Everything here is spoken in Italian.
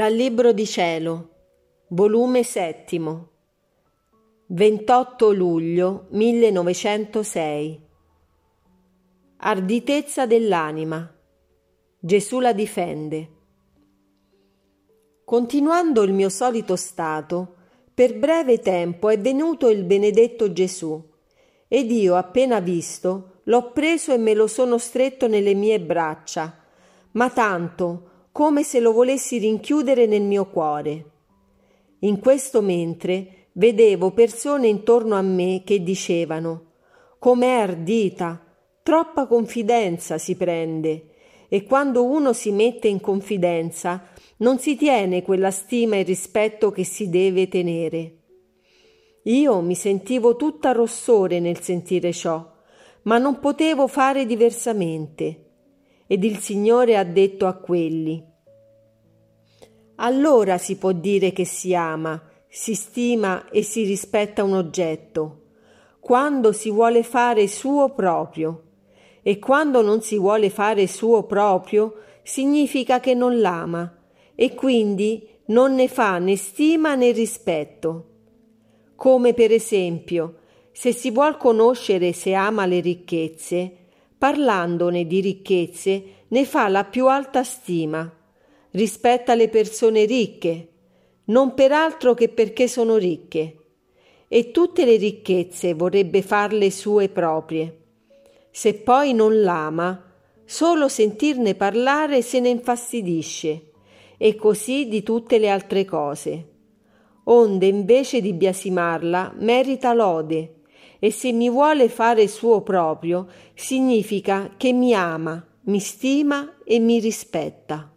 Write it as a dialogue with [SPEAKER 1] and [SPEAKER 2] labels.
[SPEAKER 1] Dal Libro di Cielo, volume settimo, 28 luglio 1906. Arditezza dell'anima. Gesù la difende. Continuando il mio solito stato, per breve tempo è venuto il benedetto Gesù, ed io, appena visto, l'ho preso e me lo sono stretto nelle mie braccia, ma tanto come se lo volessi rinchiudere nel mio cuore. In questo mentre vedevo persone intorno a me che dicevano Com'è ardita, troppa confidenza si prende, e quando uno si mette in confidenza non si tiene quella stima e rispetto che si deve tenere. Io mi sentivo tutta rossore nel sentire ciò, ma non potevo fare diversamente ed il Signore ha detto a quelli allora si può dire che si ama, si stima e si rispetta un oggetto, quando si vuole fare suo proprio, e quando non si vuole fare suo proprio significa che non l'ama e quindi non ne fa né stima né rispetto. Come per esempio, se si vuol conoscere se ama le ricchezze, parlandone di ricchezze ne fa la più alta stima. Rispetta le persone ricche, non per altro che perché sono ricche, e tutte le ricchezze vorrebbe farle sue proprie. Se poi non l'ama, solo sentirne parlare se ne infastidisce, e così di tutte le altre cose. Onde invece di biasimarla merita lode, e se mi vuole fare suo proprio, significa che mi ama, mi stima e mi rispetta.